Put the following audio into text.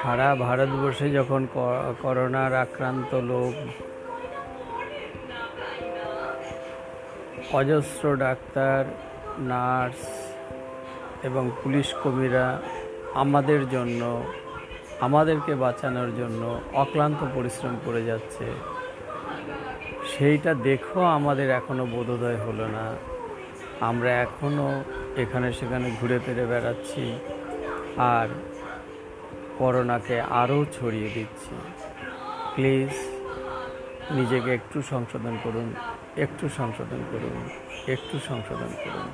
সারা ভারতবর্ষে যখন করোনার আক্রান্ত লোক অজস্র ডাক্তার, নার্স এবং পুলিশ কর্মীরা আমাদের জন্য, আমাদেরকে বাঁচানোর জন্য অক্লান্ত পরিশ্রম করে যাচ্ছে, সেইটা দেখো আমাদের এখনও বোধোদয় হলো না। আমরা এখনও এখানে সেখানে ঘুরে ফিরে বেড়াচ্ছি। আর করোনাকে আরও ছড়িয়ে দিচ্ছি। প্লিজ, নিজেকে একটু সংশোধন করুন, একটু সংশোধন করুন, একটু সংশোধন করুন।